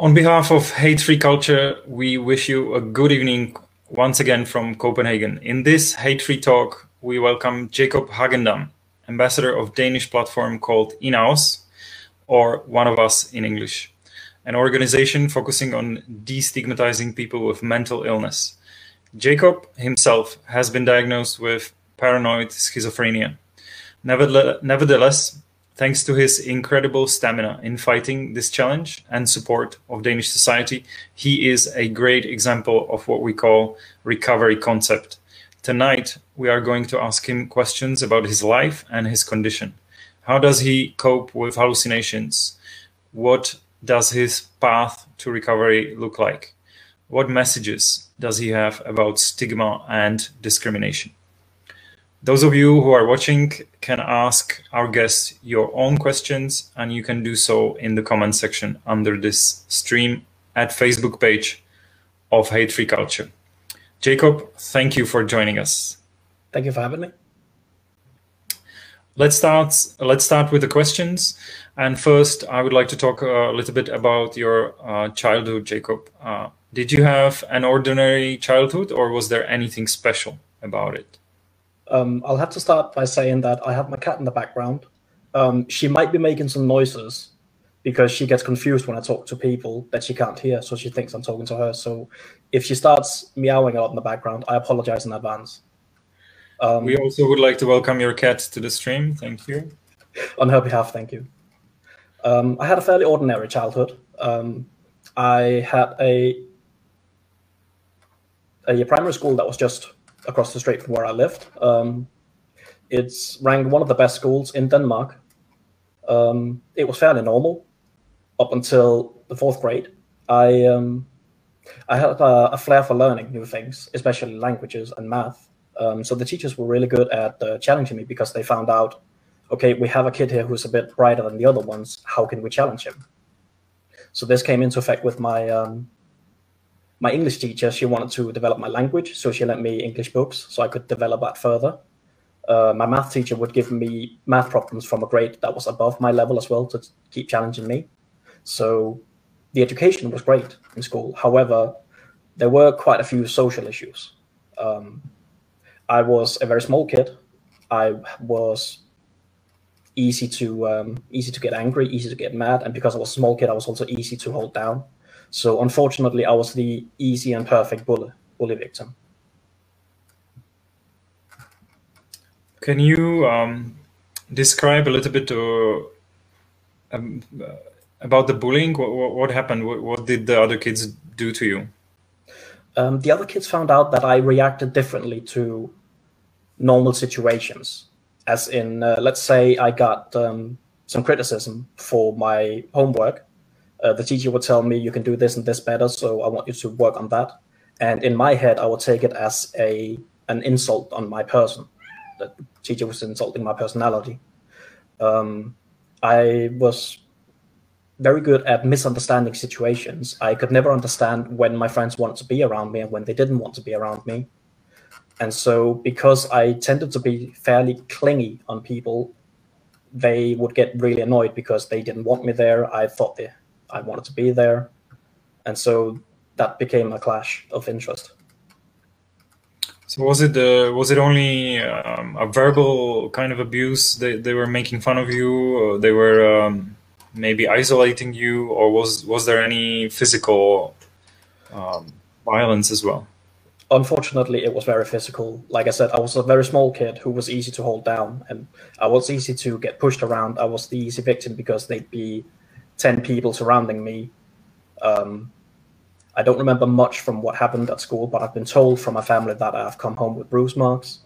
On behalf of HateFree Culture, we wish you a good evening once again from Copenhagen. In this HateFree Talk, we welcome Jacob Hagendam, ambassador of Danish platform called EN AF OS, or One of Us in English, an organization focusing on destigmatizing people with mental illness. Jacob himself has been diagnosed with paranoid schizophrenia. Nevertheless, Thanks to his incredible stamina in fighting this challenge and support of Danish society, he is a great example of what we call recovery concept. Tonight, we are going to ask him questions about his life and his condition. How does he cope with hallucinations? What does his path to recovery look like? What messages does he have about stigma and discrimination? Those of you who are watching can ask our guests your own questions, and you can do so in the comment section under this stream at Facebook page of HateFree Culture. Jacob, thank you for joining us. Thank you for having me. Let's start. Let's start with the questions. And first, I would like to talk a little bit about your uh, childhood, Jacob. Uh, did you have an ordinary childhood, or was there anything special about it? Um, I'll have to start by saying that I have my cat in the background. Um, she might be making some noises because she gets confused when I talk to people that she can't hear, so she thinks I'm talking to her. So if she starts meowing a lot in the background, I apologize in advance. Um, we also would like to welcome your cat to the stream. Thank you. On her behalf, thank you. Um, I had a fairly ordinary childhood. Um, I had a a primary school that was just across the street from where I lived. Um, it's ranked one of the best schools in Denmark. Um, it was fairly normal up until the fourth grade. I um, I had a, a, flair for learning new things, especially languages and math. Um, so the teachers were really good at uh, challenging me because they found out, okay, we have a kid here who's a bit brighter than the other ones. How can we challenge him? So this came into effect with my um, my English teacher, she wanted to develop my language, so she lent me English books so I could develop that further. Uh, my math teacher would give me math problems from a grade that was above my level as well to keep challenging me. So the education was great in school. However, there were quite a few social issues. Um, I was a very small kid. I was easy to um, easy to get angry, easy to get mad, and because I was a small kid, I was also easy to hold down. So unfortunately, I was the easy and perfect bully, bully victim. Can you um, describe a little bit uh, um, uh, about the bullying? What, what happened? What, what, did the other kids do to you? Um, the other kids found out that I reacted differently to normal situations. As in, uh, let's say I got um, some criticism for my homework, uh, the teacher would tell me you can do this and this better, so I want you to work on that. And in my head, I would take it as a an insult on my person. The teacher was insulting my personality. Um, I was very good at misunderstanding situations. I could never understand when my friends wanted to be around me and when they didn't want to be around me. And so, because I tended to be fairly clingy on people, they would get really annoyed because they didn't want me there. I thought they I wanted to be there, and so that became a clash of interest. So was it uh, was it only um, a verbal kind of abuse? They they were making fun of you. they were um, maybe isolating you, or was was there any physical um, violence as well? Unfortunately, it was very physical. Like I said, I was a very small kid who was easy to hold down, and I was easy to get pushed around. I was the easy victim because they'd be 10 people surrounding me. Um, I don't remember much from what happened at school, but I've been told from my family that I've come home with bruise marks.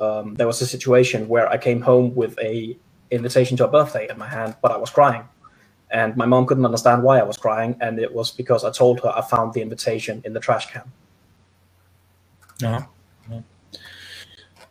Um, there was a situation where I came home with a invitation to a birthday in my hand, but I was crying, and my mom couldn't understand why I was crying, and it was because I told her I found the invitation in the trash can. Uh-huh.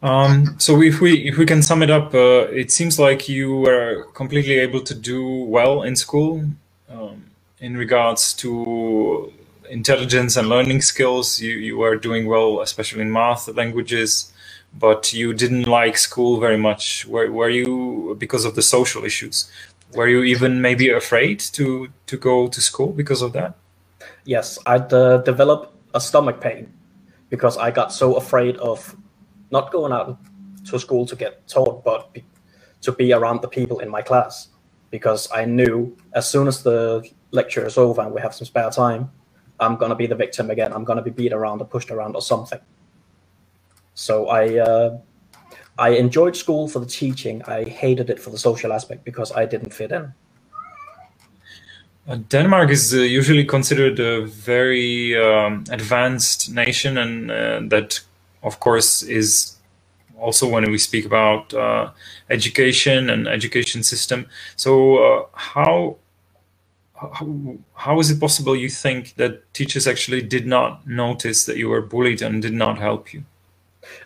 Um, so if we if we can sum it up, uh, it seems like you were completely able to do well in school um, in regards to intelligence and learning skills. You you were doing well, especially in math, languages, but you didn't like school very much. Were were you because of the social issues? Were you even maybe afraid to to go to school because of that? Yes, I'd uh, developed a stomach pain because I got so afraid of not going out to school to get taught, but be, to be around the people in my class. Because I knew as soon as the lecture is over and we have some spare time, I'm gonna be the victim again. I'm gonna be beat around or pushed around or something. So I uh, I enjoyed school for the teaching. I hated it for the social aspect because I didn't fit in. Uh, Denmark is uh, usually considered a very um, advanced nation, and uh, that, of course, is also when we speak about uh, education and education system. So, uh, how, how how is it possible you think that teachers actually did not notice that you were bullied and did not help you?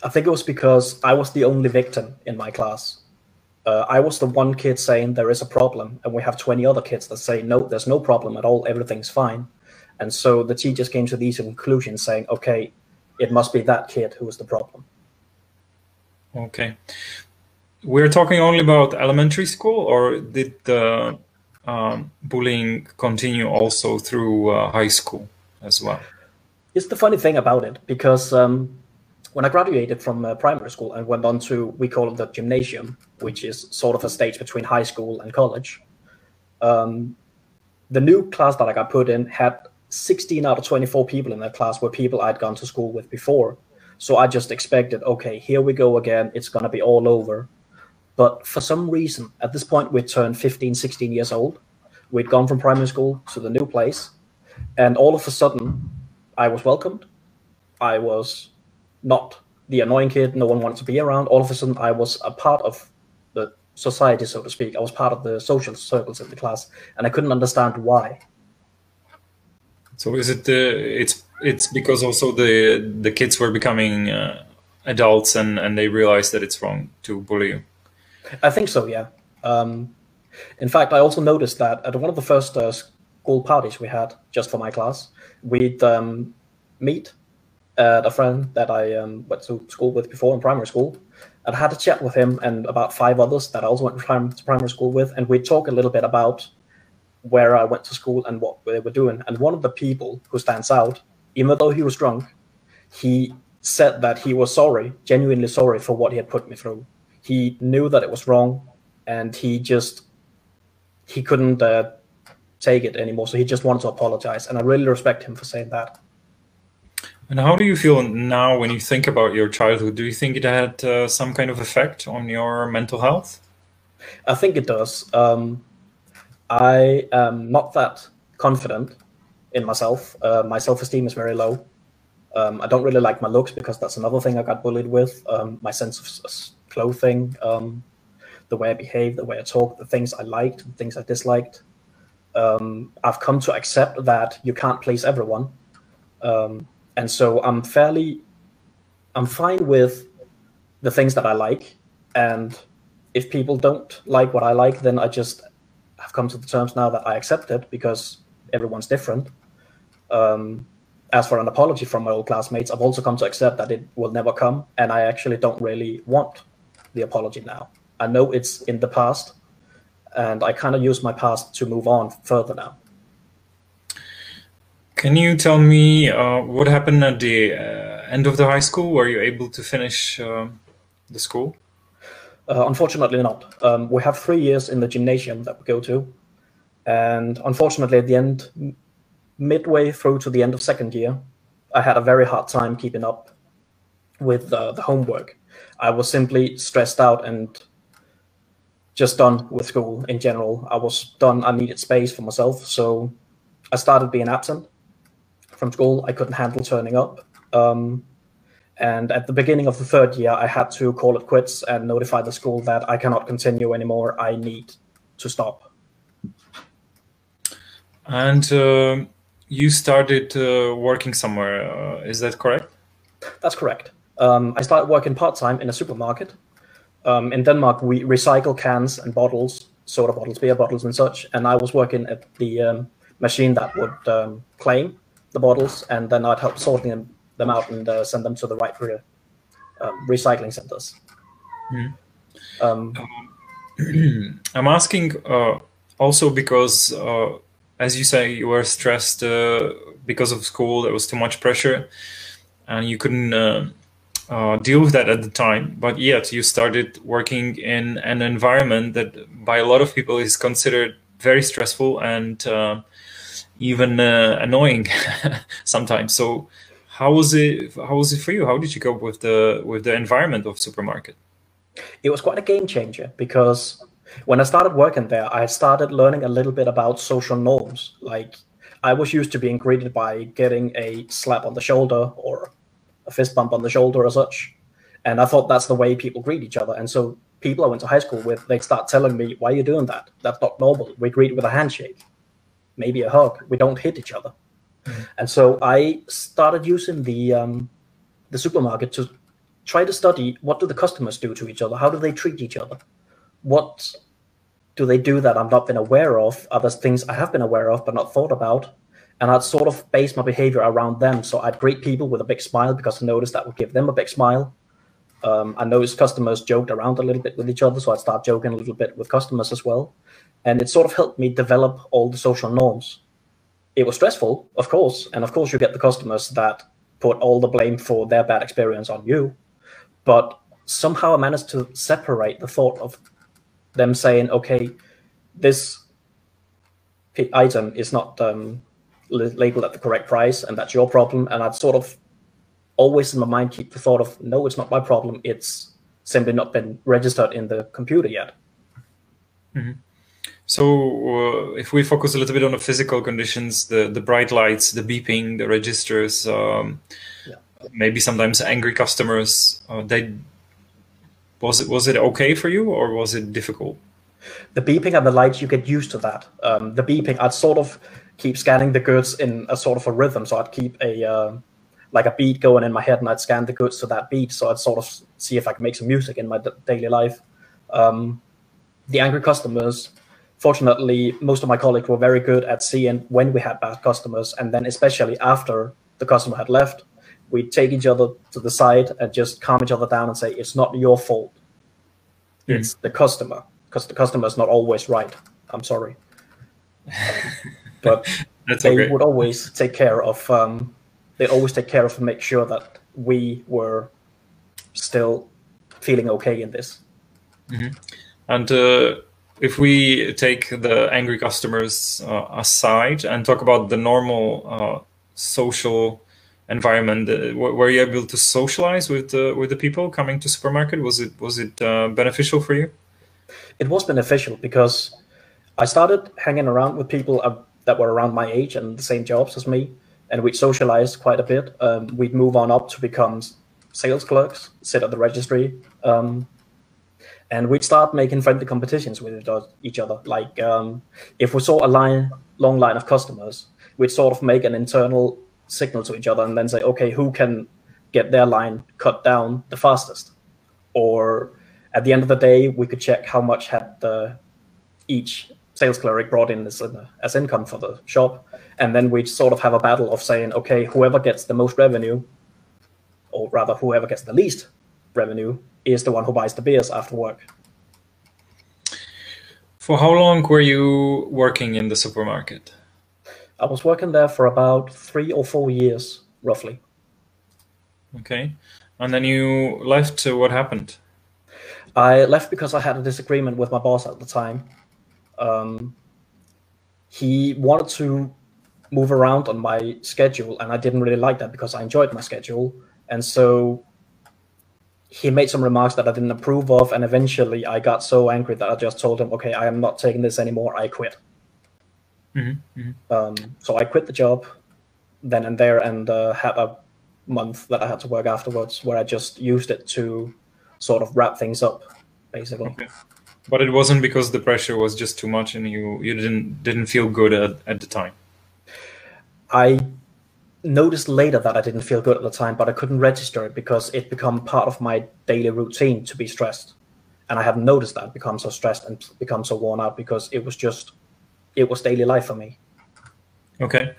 I think it was because I was the only victim in my class uh, I was the one kid saying there is a problem, and we have 20 other kids that say, no, there's no problem at all, everything's fine. And so the teachers came to these conclusions saying, okay, it must be that kid who is the problem. Okay. We're talking only about elementary school, or did the um, bullying continue also through uh, high school as well? It's the funny thing about it because um, when I graduated from uh, primary school and went on to, we call it the gymnasium, which is sort of a stage between high school and college. Um, the new class that I got put in had 16 out of 24 people in that class were people I'd gone to school with before. So I just expected, okay, here we go again. It's going to be all over. But for some reason, at this point, we'd turned 15, 16 years old. We'd gone from primary school to the new place. And all of a sudden, I was welcomed. I was not the annoying kid no one wanted to be around. All of a sudden, I was a part of the society, so to speak. I was part of the social circles in the class, and I couldn't understand why. So is it the it's it's because also the the kids were becoming uh, adults and and they realized that it's wrong to bully. I think so. Yeah. Um, in fact, I also noticed that at one of the first uh, school parties we had just for my class, we'd um, meet uh, a friend that I um, went to school with before in primary school. And I had a chat with him and about five others that I also went to, primary school with, and we talk a little bit about where I went to school and what they were doing. And one of the people who stands out, even though he was drunk, he said that he was sorry, genuinely sorry for what he had put me through. He knew that it was wrong, and he just he couldn't uh, take it anymore. So he just wanted to apologize, and I really respect him for saying that. And how do you feel now when you think about your childhood? Do you think it had uh, some kind of effect on your mental health? I think it does. Um, I am not that confident in myself. Uh, my self esteem is very low. Um, I don't really like my looks because that's another thing I got bullied with. Um, my sense of clothing, um, the way I behave, the way I talk, the things I liked, the things I disliked. Um, I've come to accept that you can't please everyone. Um, and so I'm fairly, I'm fine with the things that I like, and if people don't like what I like, then I just have come to the terms now that I accept it because everyone's different. Um, as for an apology from my old classmates, I've also come to accept that it will never come, and I actually don't really want the apology now. I know it's in the past, and I kind of use my past to move on further now. Can you tell me uh, what happened at the uh, end of the high school? Were you able to finish uh, the school? Uh, unfortunately, not. Um, we have three years in the gymnasium that we go to, and unfortunately, at the end, midway through to the end of second year, I had a very hard time keeping up with uh, the homework. I was simply stressed out and just done with school in general. I was done. I needed space for myself, so I started being absent from school. I couldn't handle turning up. Um, and at the beginning of the third year, I had to call it quits and notify the school that I cannot continue anymore. I need to stop. And uh, you started uh, working somewhere. Uh, is that correct? That's correct. Um, I started working part time in a supermarket. Um, in Denmark, we recycle cans and bottles, soda bottles, beer bottles, and such. And I was working at the um, machine that would um, claim the bottles, and then I'd help sorting them, them out and uh, send them to the right re- um, recycling centers. Mm. Um, I'm asking uh, also because, uh, as you say, you were stressed uh, because of school. There was too much pressure, and you couldn't uh, uh, deal with that at the time. But yet, you started working in an environment that, by a lot of people, is considered very stressful and uh, even uh, annoying sometimes. So, how was it? How was it for you? How did you cope with the with the environment of supermarket? It was quite a game changer because when I started working there, I started learning a little bit about social norms. Like I was used to being greeted by getting a slap on the shoulder or a fist bump on the shoulder or such. And I thought that's the way people greet each other. And so people I went to high school with, they'd start telling me, why are you doing that? That's not normal. We greet with a handshake, maybe a hug. We don't hit each other. Mm-hmm. And so I started using the um, the supermarket to try to study what do the customers do to each other? How do they treat each other? What do they do that I've not been aware of? Are there things I have been aware of but not thought about? And I'd sort of base my behavior around them. So I'd greet people with a big smile because I noticed that would give them a big smile. Um, I noticed customers joked around a little bit with each other, so I'd start joking a little bit with customers as well. And it sort of helped me develop all the social norms. It was stressful, of course, and of course you get the customers that put all the blame for their bad experience on you. But somehow I managed to separate the thought of them saying, okay, this item is not um, labeled at the correct price and that's your problem. And I'd sort of always in my mind keep the thought of, no, it's not my problem. It's simply not been registered in the computer yet. Mm-hmm. So uh, if we focus a little bit on the physical conditions, the, the bright lights, the beeping, the registers, um, yeah. maybe sometimes angry customers, uh, they was it was it okay for you or was it difficult? The beeping and the lights, you get used to that. Um, the beeping, I'd sort of keep scanning the goods in a sort of a rhythm. So I'd keep a uh, like a beat going in my head, and I'd scan the goods to that beat. So I'd sort of see if I could make some music in my d- daily life. Um, the angry customers, fortunately, most of my colleagues were very good at seeing when we had bad customers, and then especially after the customer had left, we'd take each other to the side and just calm each other down and say it's not your fault mm. it's the customer because the customer is not always right i'm sorry but they okay. would always take care of um, they always take care of to make sure that we were still feeling okay in this mm-hmm. and uh, if we take the angry customers uh, aside and talk about the normal uh, social environment uh, were you able to socialize with uh, with the people coming to supermarket? Was it was it uh, beneficial for you? It was beneficial because i started hanging around with people that were around my age and the same jobs as me and we socialized quite a bit. Um, we'd move on up to become sales clerks sit at the registry um, and we'd start making friendly competitions with each other like um, if we saw a line long line of customers we'd sort of make an internal signal to each other and then say, okay, who can get their line cut down the fastest? Or at the end of the day, we could check how much had the each sales cleric brought in as, as income for the shop, and then we'd sort of have a battle of saying, okay, whoever gets the most revenue, or rather, whoever gets the least revenue, is the one who buys the beers after work. For how long were you working in the supermarket? I was working there for about three or four years, roughly. Okay. And then you left. what happened? I left because I had a disagreement with my boss at the time. Um, he wanted to move around on my schedule, and I didn't really like that because I enjoyed my schedule. And so he made some remarks that I didn't approve of, and eventually I got so angry that I just told him, "Okay, I am not taking this anymore. I quit." Mm-hmm, mm-hmm. Um, so I quit the job then and there and uh, had a month that I had to work afterwards where I just used it to sort of wrap things up, basically. Okay. But it wasn't because the pressure was just too much and you, you didn't didn't feel good at, at the time. I noticed later that I didn't feel good at the time, but I couldn't register it because it become part of my daily routine to be stressed. And I hadn't noticed that become so stressed and become so worn out because it was just it was daily life for me. Okay,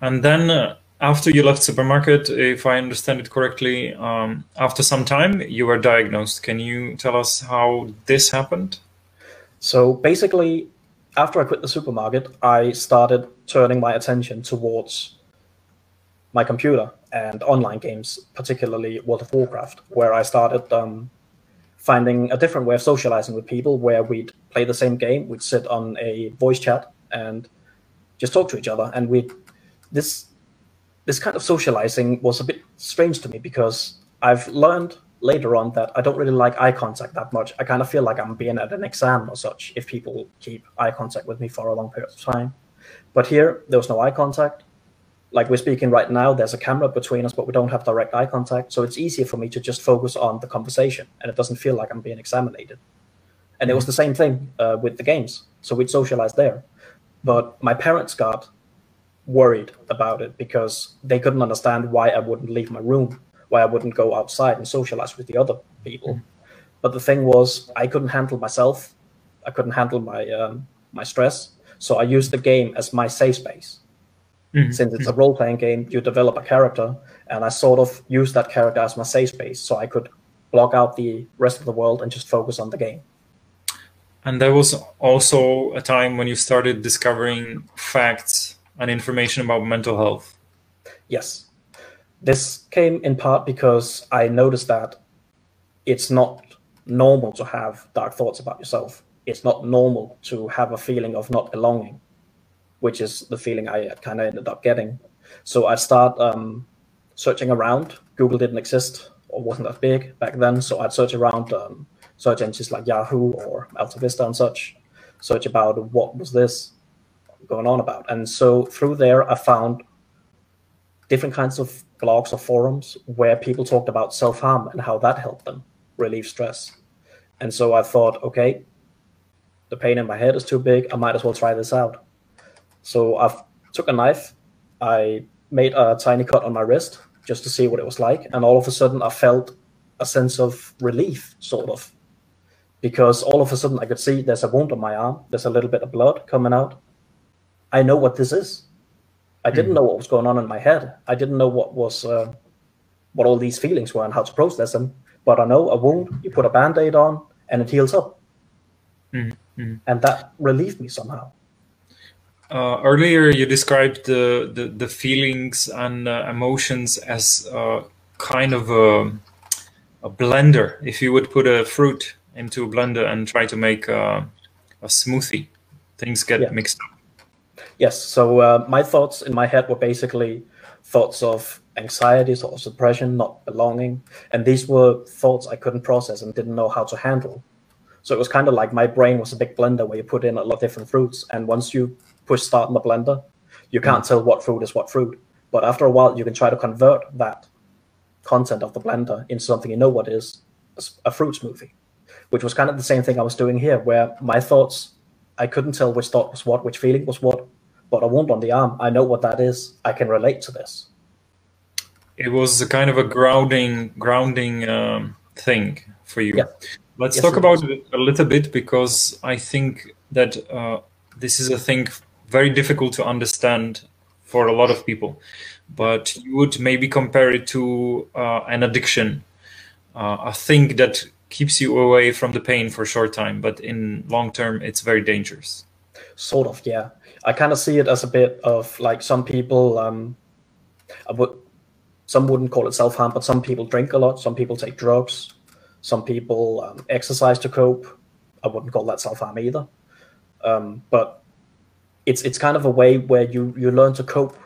and then uh, after you left supermarket, if I understand it correctly, um, after some time you were diagnosed. Can you tell us how this happened? So basically, after I quit the supermarket, I started turning my attention towards my computer and online games, particularly World of Warcraft, where I started um, finding a different way of socializing with people where we'd play the same game, we'd sit on a voice chat and just talk to each other. And we this this kind of socializing was a bit strange to me because I've learned later on that I don't really like eye contact that much. I kind of feel like I'm being at an exam or such if people keep eye contact with me for a long period of time. But here, there was no eye contact. Like we're speaking right now, there's a camera between us, but we don't have direct eye contact. So it's easier for me to just focus on the conversation and it doesn't feel like I'm being examined. And it was the same thing uh, with the games. So we'd socialize there. But my parents got worried about it because they couldn't understand why I wouldn't leave my room why I wouldn't go outside and socialize with the other people. But the thing was, I couldn't handle myself. I couldn't handle my um, my stress. So I used the game as my safe space. Mm-hmm. Since it's a role playing game, you develop a character, and I sort of use that character as my safe space, so I could block out the rest of the world and just focus on the game. And there was also a time when you started discovering facts and information about mental health. Yes. This came in part because I noticed that it's not normal to have dark thoughts about yourself. It's not normal to have a feeling of not belonging, which is the feeling I kind of ended up getting. So I start um, searching around. Google didn't exist or wasn't that big back then, so I'd search around um, search engines like Yahoo or AltaVista and such, search about what was this going on about. And so through there, I found different kinds of blogs or forums where people talked about self harm and how that helped them relieve stress. And so I thought, okay, the pain in my head is too big. I might as well try this out. So I took a knife, I made a tiny cut on my wrist just to see what it was like, and all of a sudden I felt a sense of relief, sort of, because all of a sudden I could see there's a wound on my arm, there's a little bit of blood coming out. I know what this is. I didn't mm. know what was going on in my head. I didn't know what was uh, what all these feelings were and how to process them. But I know a wound, you put a band-aid on and it heals up. Mm-hmm. And that relieved me somehow. Uh, earlier, you described the, the, the feelings and uh, emotions as uh, kind of a, a, blender. If you would put a fruit into a blender and try to make a, a smoothie, things get yeah. mixed up. Yes. So uh, my thoughts in my head were basically thoughts of anxieties or suppression, not belonging, and these were thoughts I couldn't process and didn't know how to handle. So it was kind of like my brain was a big blender where you put in a lot of different fruits, and once you push start in the blender, you can't mm. tell what fruit is what fruit. But after a while, you can try to convert that content of the blender into something you know what is a fruit smoothie, which was kind of the same thing I was doing here, where my thoughts I couldn't tell which thought was what, which feeling was what, but a wound on the arm, I know what that is. I can relate to this. It was a kind of a grounding, grounding um, thing for you. Yeah. Let's yes, talk about it a little bit because I think that uh, this is a thing very difficult to understand for a lot of people. But you would maybe compare it to uh, an addiction, uh, a thing that keeps you away from the pain for a short time, but in long term, it's very dangerous. Sort of, yeah. I kind of see it as a bit of like some people, um, I would, some wouldn't call it self harm, but some people drink a lot, some people take drugs, some people um, exercise to cope. I wouldn't call that self harm either. Um, but it's it's kind of a way where you you learn to cope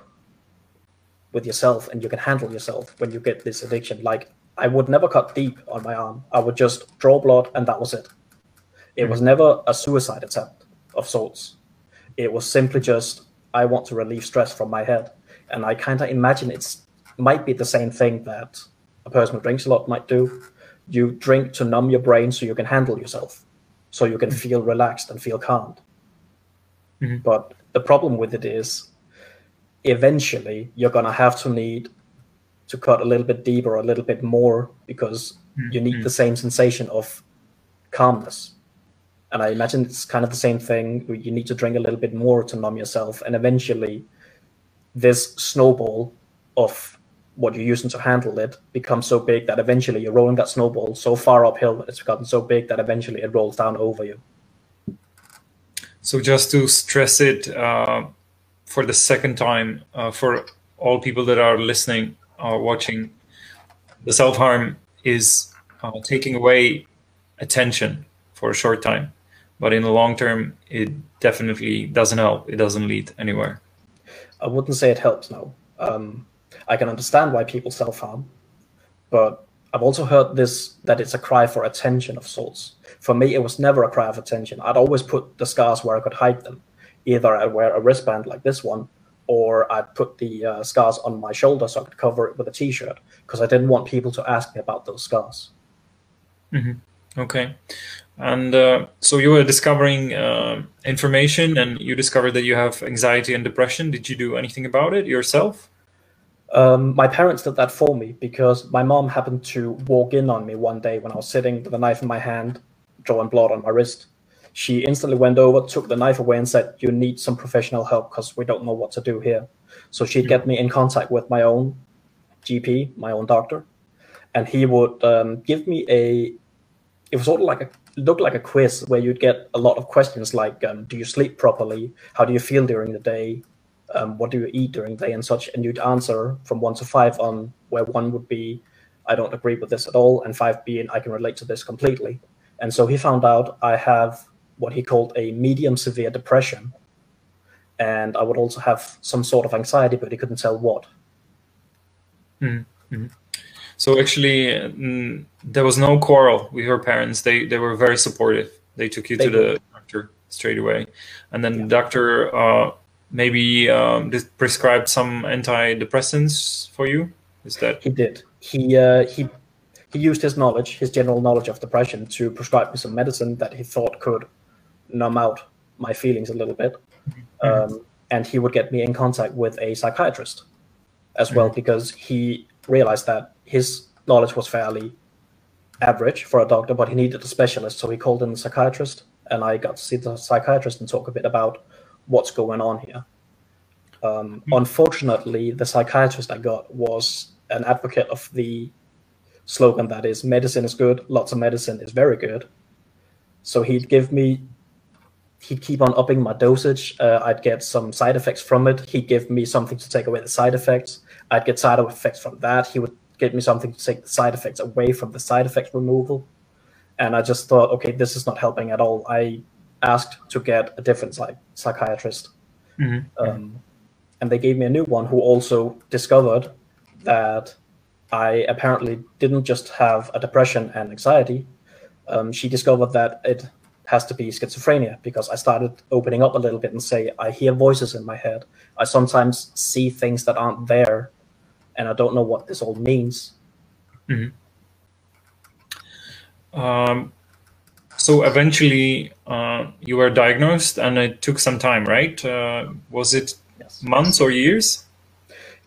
with yourself and you can handle yourself when you get this addiction. Like I would never cut deep on my arm. I would just draw blood and that was it. It mm-hmm. was never a suicide attempt of sorts. It was simply just I want to relieve stress from my head, and I kind of imagine it's might be the same thing that a person who drinks a lot might do. You drink to numb your brain so you can handle yourself, so you can feel relaxed and feel calmed. Mm-hmm. But the problem with it is, eventually you're gonna have to need to cut a little bit deeper, a little bit more, because mm-hmm. you need the same sensation of calmness and I imagine it's kind of the same thing. You need to drink a little bit more to numb yourself, and eventually, this snowball of what you're using to handle it becomes so big that eventually you're rolling that snowball so far uphill that it's gotten so big that eventually it rolls down over you. So just to stress it uh, for the second time uh, for all people that are listening or watching, the self harm is uh, taking away attention for a short time, but in the long term, it definitely doesn't help. It doesn't lead anywhere. I wouldn't say it helps. No, um, I can understand why people self harm, but I've also heard this that it's a cry for attention of sorts. For me, it was never a cry of attention. I'd always put the scars where I could hide them. Either I'd wear a wristband like this one, or I'd put the uh, scars on my shoulder so I could cover it with a t-shirt because I didn't want people to ask me about those scars. Mm-hmm. Okay, and uh, so you were discovering uh, information, and you discovered that you have anxiety and depression. Did you do anything about it yourself? Um, my parents did that for me because my mom happened to walk in on me one day when I was sitting with a knife in my hand, drawing blood on my wrist. She instantly went over, took the knife away, and said, "You need some professional help because we don't know what to do here." So she'd get me in contact with my own GP, my own doctor, and he would um, give me a. It was sort of like a looked like a quiz where you'd get a lot of questions like, um, "Do you sleep properly? How do you feel during the day? Um, what do you eat during the day and such, and you'd answer from one to five on where one would be, I don't agree with this at all, and five being, I can relate to this completely. And so he found out I have what he called a medium severe depression, and I would also have some sort of anxiety, but he couldn't tell what. Mm-hmm. So actually, mm, there was no quarrel with your parents. They they were very supportive. They took you they to the doctor straight away, and then yeah. the doctor uh, maybe um, prescribed some antidepressants for you? Is that he did? He uh, he he used his knowledge, his general knowledge of depression, to prescribe me some medicine that he thought could numb out my feelings a little bit. Mm-hmm. Um, and he would get me in contact with a psychiatrist as well mm-hmm. because he realized that his knowledge was fairly average for a doctor, but he needed a specialist. So he called in a psychiatrist, and I got to see the psychiatrist and talk a bit about what's going on here. Um, mm. Unfortunately, the psychiatrist I got was an advocate of the slogan that is medicine is good, lots of medicine is very good. So he'd give me, he'd keep on upping my dosage. Uh, I'd get some side effects from it. He'd give me something to take away the side effects. I'd get side effects from that. He would give me something to take the side effects away from the side effects removal. And I just thought, okay, this is not helping at all. I asked to get a different psych- psychiatrist. Mm-hmm. Um, and they gave me a new one who also discovered that I apparently didn't just have a depression and anxiety. Um, she discovered that it has to be schizophrenia because I started opening up a little bit and say, I hear voices in my head. I sometimes see things that aren't there, and I don't know what this all means. Mm-hmm. Um, so eventually, uh, you were diagnosed, and it took some time, right? Uh, was it yes. months or years?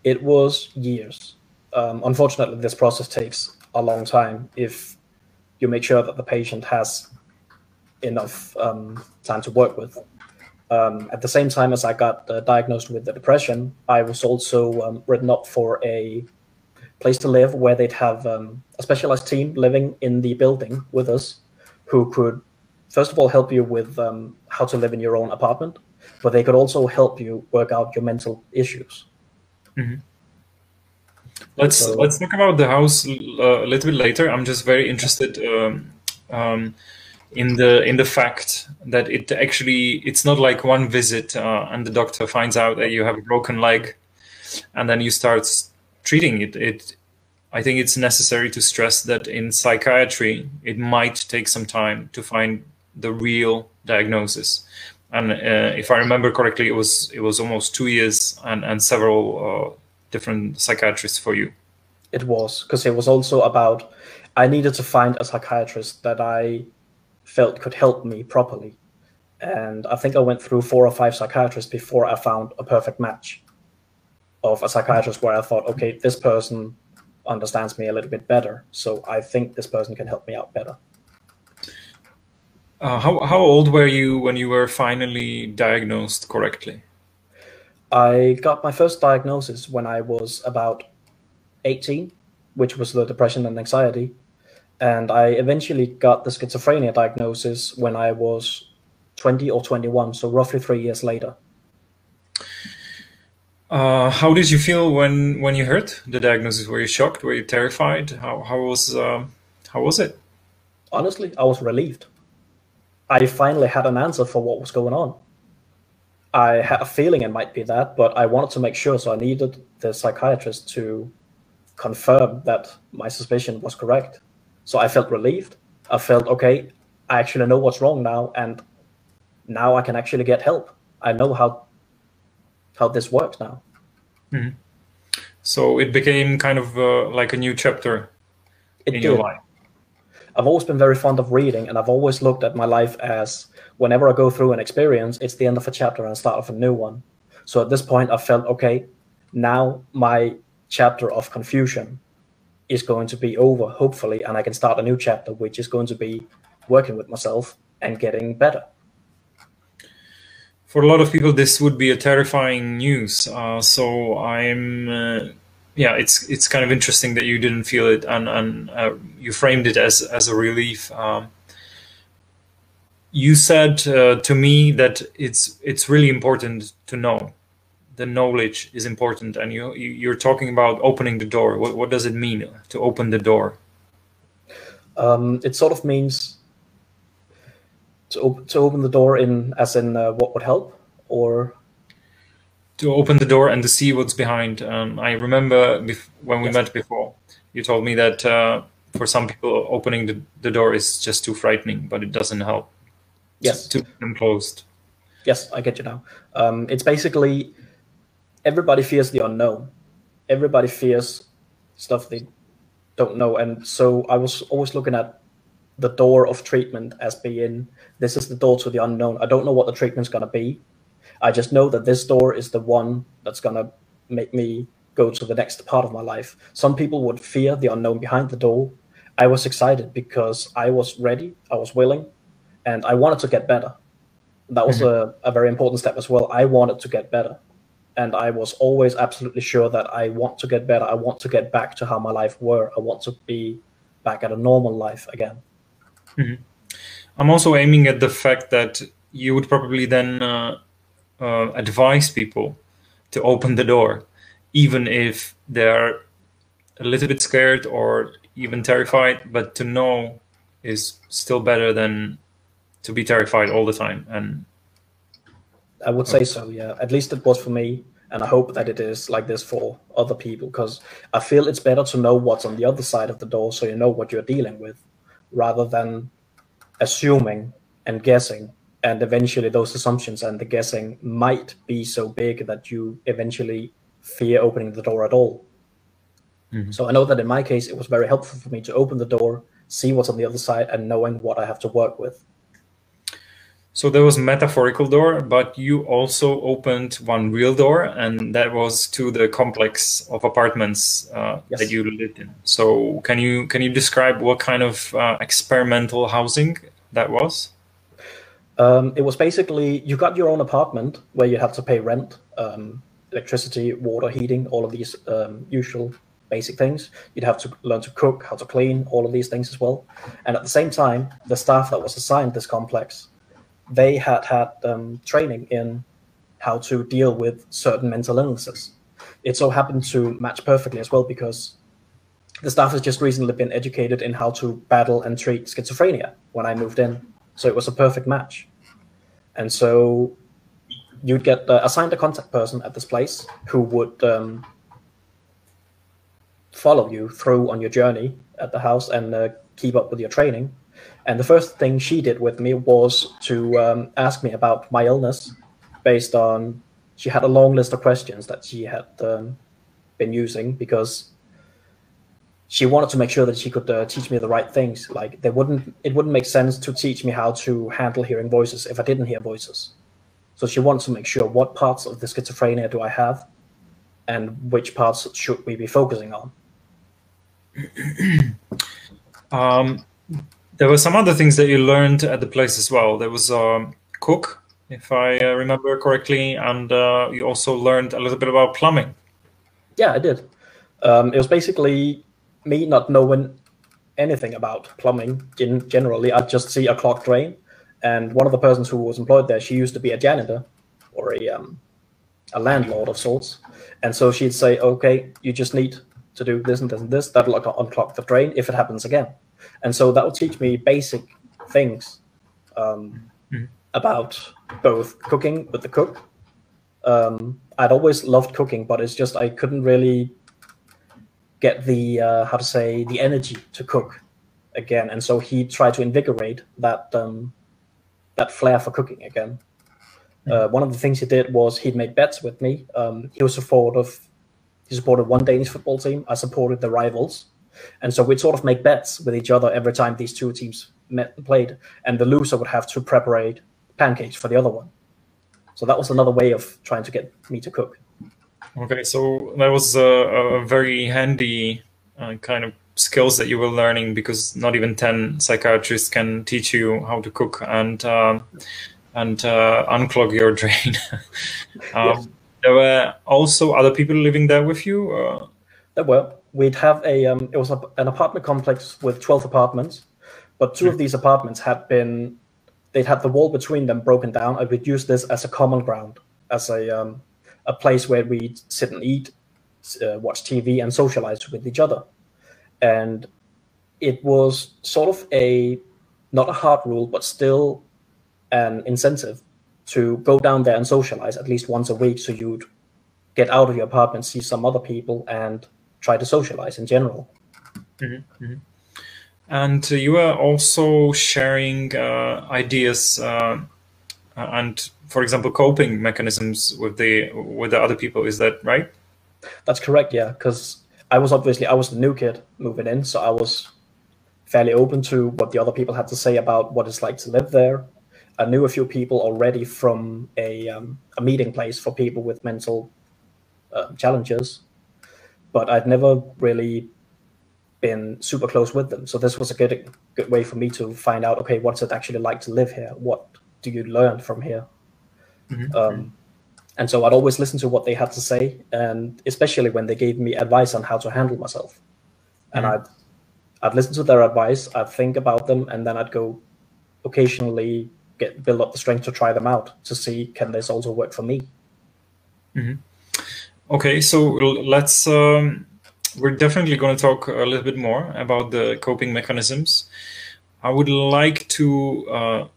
It was years. Um, unfortunately, this process takes a long time if you make sure that the patient has enough um, time to work with. Um, at the same time as I got uh, diagnosed with the depression, I was also um, written up for a place to live where they'd have um, a specialized team living in the building with us who could, first of all, help you with um, how to live in your own apartment, but they could also help you work out your mental issues. Mm-hmm. Let's so, let's talk about the house uh, a little bit later. I'm just very interested um, um, in the in the fact that it actually it's not like one visit uh, and the doctor finds out that you have a broken leg, and then you start treating it. It I think it's necessary to stress that in psychiatry, it might take some time to find the real diagnosis. And uh, if I remember correctly, it was it was almost two years and and several uh, different psychiatrists for you. It was because it was also about I needed to find a psychiatrist that I felt could help me properly, and I think I went through four or five psychiatrists before I found a perfect match of a psychiatrist where I thought, okay, this person understands me a little bit better. So I think this person can help me out better. Uh, how, how old were you when you were finally diagnosed correctly? I got my first diagnosis when I was about 18, which was the depression and anxiety. And I eventually got the schizophrenia diagnosis when I was 20 or 21, so roughly three years later. Uh, how did you feel when when you heard the diagnosis? Were you shocked? Were you terrified? How how was uh, how was it? Honestly, I was relieved. I finally had an answer for what was going on. I had a feeling it might be that, but I wanted to make sure, so I needed the psychiatrist to confirm that my suspicion was correct. So I felt relieved. I felt okay. I actually know what's wrong now, and now I can actually get help. I know how how this works now. Mm-hmm. So it became kind of uh, like a new chapter it in did. your life. I've always been very fond of reading, and I've always looked at my life as whenever I go through an experience, it's the end of a chapter and start of a new one. So at this point, I felt okay. Now my chapter of confusion is going to be over, hopefully, and I can start a new chapter, which is going to be working with myself and getting better for a lot of people this would be a terrifying news. Uh, so i'm uh, yeah it's it's kind of interesting that you didn't feel it and and uh, you framed it as as a relief. Um, you said uh, to me that it's it's really important to know. The knowledge is important and you you're talking about opening the door. What, what does it mean to open the door? Um, it sort of means to, op- to open the door in as in uh, what would help or? To open the door and to see what's behind. Um, i remember when we Yes. met before you told me that uh, for some people opening the, the door is just too frightening but it doesn't help. Yes. To keep them closed. Yes i get you now. Um, it's basically everybody fears the unknown. Everybody fears stuff they don't know and so i was always looking at the door of treatment as being this is the door to the unknown. I don't know what the treatment's going to be. I just know that this door is the one that's going to make me go to the next part of my life. Some people would fear the unknown behind the door. I was excited because i was ready i was willing and i wanted to get better. That was mm-hmm. a, a very important step as well. I wanted to get better and i was always absolutely sure that i want to get better. I want to get back to how my life were. I want to be back at a normal life again i'm also aiming at the fact that you would probably then uh, uh, advise people to open the door even if they're a little bit scared or even terrified but to know is still better than to be terrified all the time and I would say so, yeah. At least it was for me, and I hope that it is like this for other people because I feel it's better to know what's on the other side of the door so you know what you're dealing with rather than assuming and guessing. And eventually, those assumptions and the guessing might be so big that you eventually fear opening the door at all. Mhm. So I know that in my case, it was very helpful for me to open the door, see what's on the other side, and knowing what I have to work with. So there was metaphorical door, but you also opened one real door, and that was to the complex of apartments uh, Yes. that you lived in. So can you can you describe what kind of uh, experimental housing that was? Um, it was basically you got your own apartment where you had to pay rent, um, electricity, water, heating, all of these um, usual basic things. You'd have to learn to cook, how to clean, all of these things as well. And at the same time, the staff that was assigned this complex, they had had um, training in how to deal with certain mental illnesses. It so happened to match perfectly as well because the staff has just recently been educated in how to battle and treat schizophrenia when I moved in. So it was a perfect match. And so you'd get uh, assigned a contact person at this place who would um, follow you through on your journey at the house and uh, keep up with your training. And the first thing she did with me was to um, ask me about my illness based on she had a long list of questions that she had um, been using because she wanted to make sure that she could uh, teach me the right things. Like they wouldn't, it wouldn't make sense to teach me how to handle hearing voices if I didn't hear voices. So she wanted to make sure what parts of the schizophrenia do I have, and which parts should we be focusing on. Um, there were some other things that you learned at the place as well. There was um, cook, if I uh, remember correctly, and uh, you also learned a little bit about plumbing. Yeah, I did. Um, it was basically me not knowing anything about plumbing. In generally, I'd just see a clogged drain, and one of the persons who was employed there, she used to be a janitor or a um, a landlord of sorts, and so she'd say, "Okay, you just need to do this and this and this. That'll unclog the drain if it happens again." And so that will teach me basic things um, mm-hmm. about both cooking with the cook. Um, I'd always loved cooking, but it's just I couldn't really get the uh, how to say the energy to cook again, and so he tried to invigorate that um, that flair for cooking again. Mm-hmm. Uh, one of the things he did was he'd make bets with me. Um, he was supportive. He supported one Danish football team. I supported the rivals, and so we'd sort of make bets with each other every time these two teams met and played, and the loser would have to prepare pancakes for the other one. So that was another way of trying to get me to cook. Okay, so that was a, a very handy uh, kind of skills that you were learning because not even 10 psychiatrists can teach you how to cook and uh, and uh, unclog your drain. um, yes. There were also other people living there with you? Uh... There were. We'd have a, um, it was a, an apartment complex with 12 apartments, but two mm. of these apartments had been, they'd had the wall between them broken down. I would use this as a common ground, as a, um, a place where we'd sit and eat, uh, watch TV, and socialize with each other. And it was sort of a, not a hard rule, but still an incentive to go down there and socialize at least once a week so you'd get out of your apartment, see some other people, and try to socialize in general. Mm-hmm, mm-hmm. And uh, you were also sharing uh, ideas uh, and, for example, coping mechanisms with the with the other people. Is that right? That's correct. Yeah, because I was obviously I was the new kid moving in, so I was fairly open to what the other people had to say about what it's like to live there. I knew a few people already from a um, a meeting place for people with mental uh, challenges, but I'd never really been super close with them. So this was a good good way for me to find out, okay, what's it actually like to live here? What do you learn from here? Mm-hmm. Um, and so I'd always listen to what they had to say, and especially when they gave me advice on how to handle myself. And mm-hmm. I'd I'd listen to their advice, I'd think about them, and then I'd go occasionally get build up the strength to try them out to see can this also work for me. Mm-hmm. Okay, so let's. Um, we're definitely going to talk a little bit more about the coping mechanisms. I would like to uh,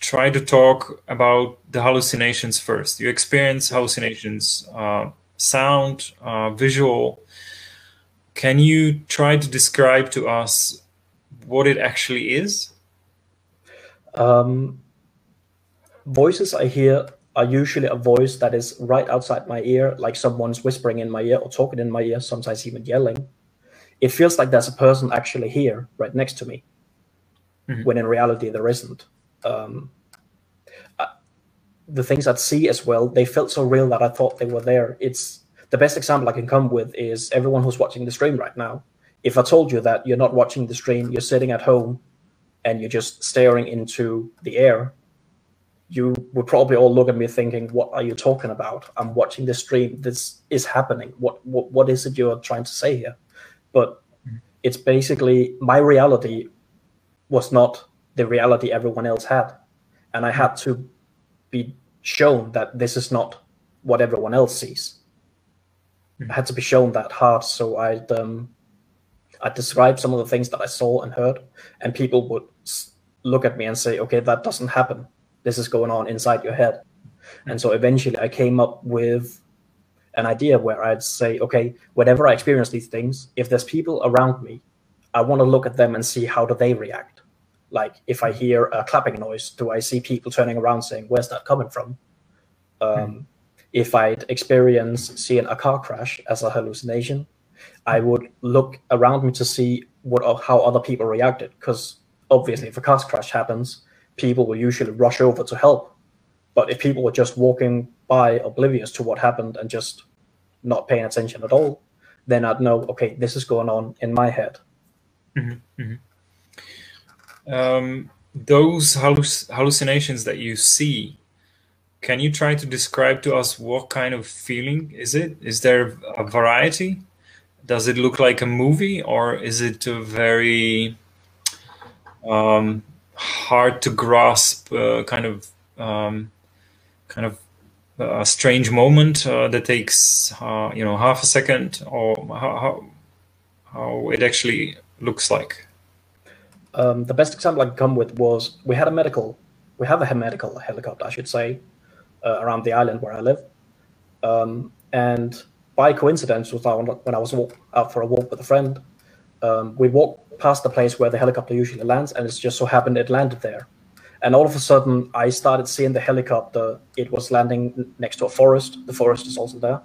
try to talk about the hallucinations first. You experience hallucinations, uh, sound, uh, visual. Can you try to describe to us what it actually is? Um, voices I hear are usually a voice that is right outside my ear, like someone's whispering in my ear or talking in my ear, sometimes even yelling. It feels like there's a person actually here, right next to me, mm-hmm. when in reality there isn't. Um, uh, the things I'd see as well, they felt so real that I thought they were there. It's the best example I can come with is everyone who's watching the stream right now. If I told you that you're not watching the stream, you're sitting at home and you're just staring into the air, you would probably all look at me thinking, "What are you talking about? I'm watching the stream. This is happening. What what what is it you're trying to say here?" But mm-hmm. it's basically my reality was not the reality everyone else had, and I had to be shown that this is not what everyone else sees. Mm-hmm. I had to be shown that hard, so I'd um, I described some of the things that I saw and heard, and people would look at me and say, "Okay, that doesn't happen." This is going on inside your head. And so eventually I came up with an idea where I'd say, okay, whenever I experience these things, if there's people around me, I want to look at them and see how do they react. Like if I hear a clapping noise, do I see people turning around saying, "Where's that coming from?" Um, mm. If I'd experience seeing a car crash as a hallucination, I would look around me to see what how other people reacted. Because obviously, if a car crash happens, people will usually rush over to help. But if people were just walking by oblivious to what happened and just not paying attention at all, then I'd know, okay, this is going on in my head. Mm-hmm, mm-hmm. Um, those halluc- hallucinations that you see, can you try to describe to us what kind of feeling is it? Is there a variety? Does it look like a movie or is it a very um, hard to grasp uh, kind of um, kind of a strange moment uh, that takes uh, you know half a second or how, how, it actually looks like. Um, the best example i could come with was we had a medical we have a medical helicopter i should say uh, around the island where i live. Um, and by coincidence was when i was out for a walk with a friend um, we walked past the place where the helicopter usually lands and it just so happened it landed there and all of a sudden, I started seeing the helicopter. It was landing next to a forest. The forest is also there.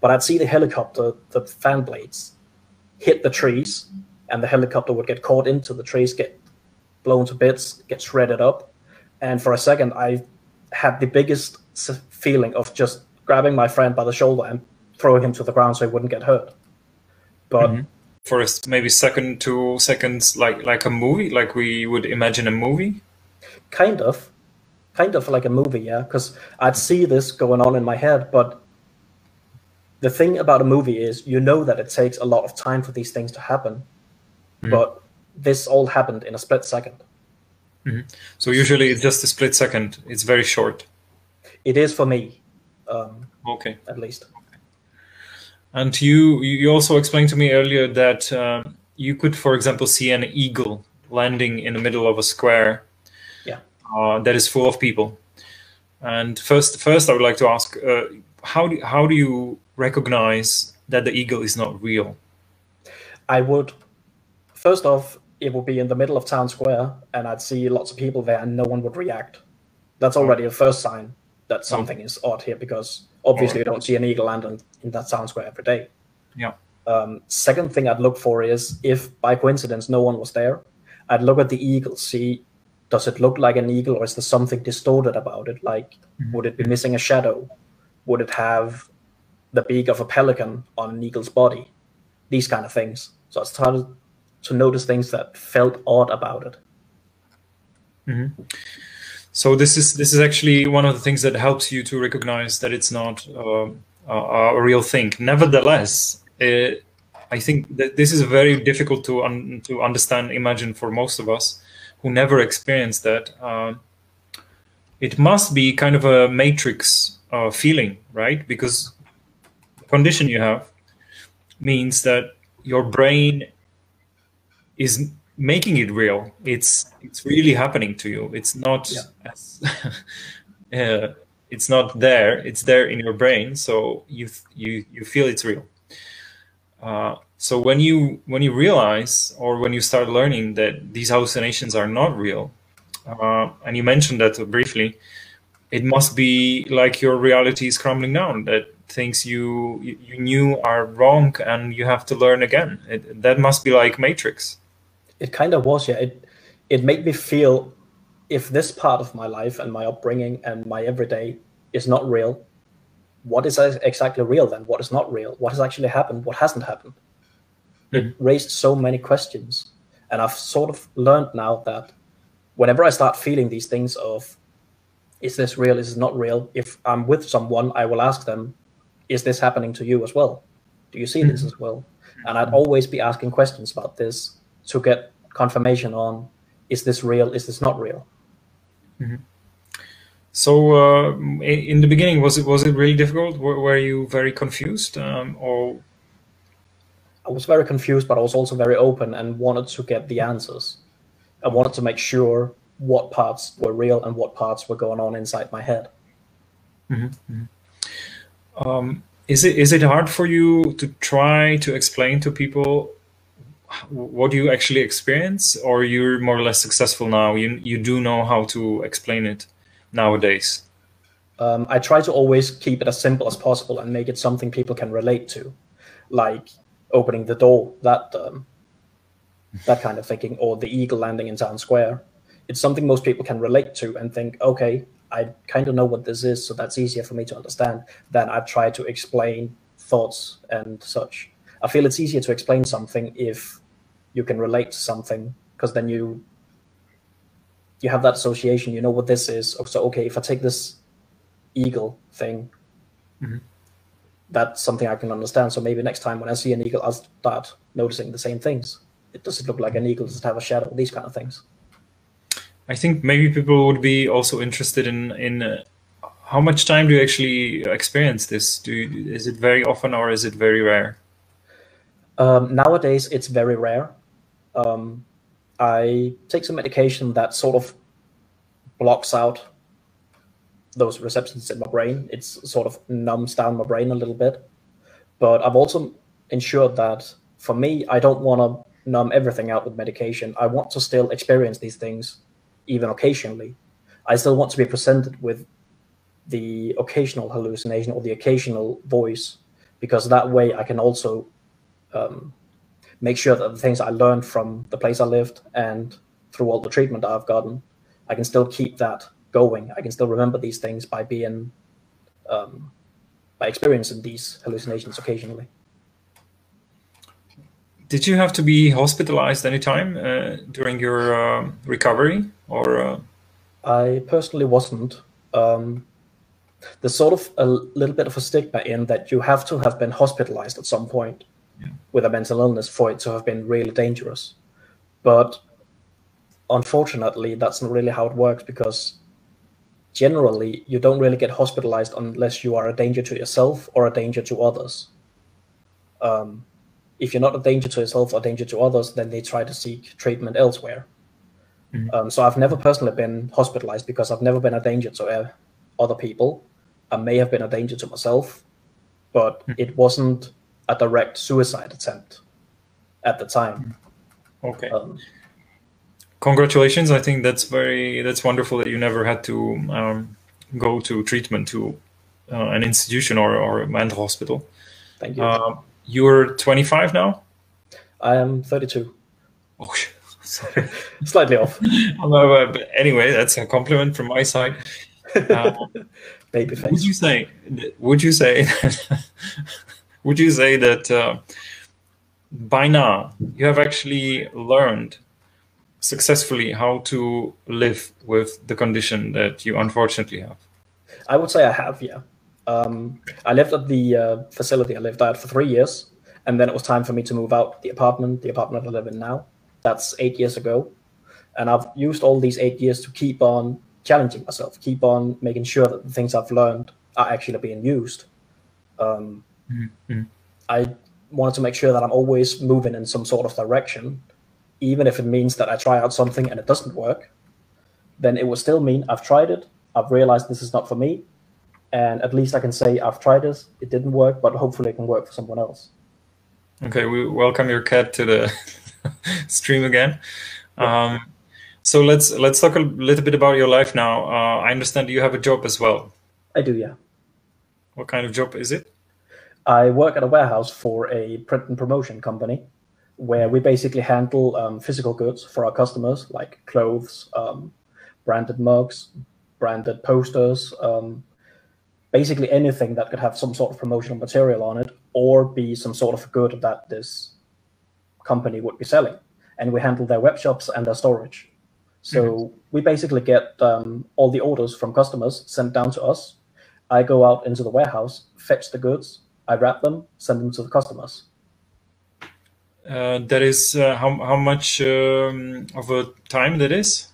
But I'd see the helicopter, the fan blades, hit the trees, and the helicopter would get caught into the trees, get blown to bits, get shredded up. And for a second, I had the biggest feeling of just grabbing my friend by the shoulder and throwing him to the ground so he wouldn't get hurt. But mm-hmm. For a, maybe second, two seconds, like like a movie, like we would imagine a movie kind of, kind of like a movie, yeah. Because I'd see this going on in my head, but the thing about a movie is you know that it takes a lot of time for these things to happen, mm-hmm. but this all happened in a split 2nd mm-hmm. So usually it's just a split second. It's very short. It is for me. Um, okay. At least. And you you also explained to me earlier that um, you could, for example, see an eagle landing in the middle of a square uh, that is full of people. And first, first, I would like to ask, uh, how do how do you recognize that the eagle is not real? I would, first off, it would be in the middle of town square, and I'd see lots of people there, and no one would react. That's already a first sign that something is odd here, because obviously you don't see an eagle land in, in that town square every day. Yeah. Um, second thing I'd look for is if by coincidence no one was there, I'd look at the eagle, see does it look like an eagle or is there something distorted about it like mm-hmm. would it be missing a shadow would it have the beak of a pelican on an eagle's body these kind of things so i started to notice things that felt odd about it mm-hmm. So this is this is actually one of the things that helps you to recognize that it's not uh, a, a, real thing nevertheless it, i think that this is very difficult to un- to understand imagine for most of us who never experienced that, uh, it must be kind of a matrix uh, feeling, right? Because the condition you have means that your brain is making it real. It's it's really happening to you. It's not yeah. as, uh, it's not there. It's there in your brain, so you you you feel it's real. Uh, so when you when you realize or when you start learning that these hallucinations are not real uh, and you mentioned that briefly it must be like your reality is crumbling down that things you you knew are wrong and you have to learn again it, that must be like matrix it kind of was yeah it it made me feel if this part of my life and my upbringing and my everyday is not real what is exactly real then what is not real what has actually happened what hasn't happened it mm-hmm. raised so many questions. And I've sort of learned now that whenever I start feeling these things of, is this real? Is this not real? If I'm with someone, I will ask them, is this happening to you as well? Do you see this mm-hmm. as well? And I'd always be asking questions about this to get confirmation on, is this real? Is this not real? Mm-hmm. So uh, in the beginning, was it was it really difficult? Were, were you very confused, um, or I was very confused, but I was also very open and wanted to get the answers. I wanted to make sure what parts were real and what parts were going on inside my head. Mm-hmm. mm-hmm. Um, is it is it hard for you to try to explain to people what do you actually experience, or you're more or less successful now? You you do know how to explain it nowadays. Um, I try to always keep it as simple as possible and make it something people can relate to. Like opening the door, that um, that kind of thinking, or the eagle landing in town square. It's something most people can relate to and think, okay, I kind of know what this is, so that's easier for me to understand than I try to explain thoughts and such. I feel it's easier to explain something if you can relate to something, because then you you have that association. You know what this is. So okay, if I take this eagle thing. Mm-hmm that's something I can understand. So maybe next time when I see an eagle, I'll start noticing the same things. It does it look like an eagle? Does it have a shadow? These kind of things. I think maybe people would be also interested in in uh, how much time do you actually experience this? Do you, is it very often or is it very rare? Um, nowadays, it's very rare. Um, I take some medication that sort of blocks out those receptions in my brain. It's sort of numbs down my brain a little bit. But I've also ensured that for me, I don't want to numb everything out with medication. I want to still experience these things, even occasionally. I still want to be presented with the occasional hallucination or the occasional voice, because that way I can also um, make sure that the things I learned from the place I lived and through all the treatment I've gotten, I can still keep that going. I can still remember these things by being um, by experiencing these hallucinations occasionally. Did you have to be hospitalized anytime uh, during your uh, recovery, or? Uh... I personally wasn't. Um, there's sort of a little bit of a stigma in that you have to have been hospitalized at some point yeah. with a mental illness for it to have been really dangerous. But unfortunately, that's not really how it works because generally you don't really get hospitalized unless you are a danger to yourself or a danger to others. Um, if you're not a danger to yourself or danger to others, then they try to seek treatment elsewhere. Mm-hmm. Um, so I've never personally been hospitalized because I've never been a danger to uh, other people. I may have been a danger to myself, but mm-hmm. it wasn't a direct suicide attempt at the time. Okay. Um, Congratulations! I think that's very that's wonderful that you never had to um, go to treatment to uh, an institution or, or a mental hospital. Thank you. Uh, you're 25 now. I am 32. Oh, sorry. Slightly off. but anyway, that's a compliment from my side. Baby face. Would you say? Would you say? Would you say that uh, by now you have actually learned successfully how to live with the condition that you unfortunately have? I would say I have, yeah. Um, I lived at the uh, facility I lived at for three years, and then it was time for me to move out the apartment, the apartment I live in now. That's eight years ago. And I've used all these eight years to keep on challenging myself, keep on making sure that the things I've learned are actually being used. Um, Mm-hmm. I wanted to make sure that I'm always moving in some sort of direction, even if it means that I try out something and it doesn't work. Then it will still mean I've tried it, I've realized this is not for me, and at least I can say I've tried this, it didn't work, but hopefully it can work for someone else. Okay, we welcome your cat to the stream again. Um, so let's let's talk a little bit about your life now. Uh, I understand you have a job as well. I do, yeah. What kind of job is it? I work at a warehouse for a print and promotion company where we basically handle um, physical goods for our customers, like clothes, um, branded mugs, branded posters, um, basically anything that could have some sort of promotional material on it or be some sort of good that this company would be selling. And we handle their web shops and their storage. So mm-hmm. we basically get um, all the orders from customers sent down to us. I go out into the warehouse, fetch the goods, I wrap them, send them to the customers. Uh, that is uh, how how much um, of a time that is?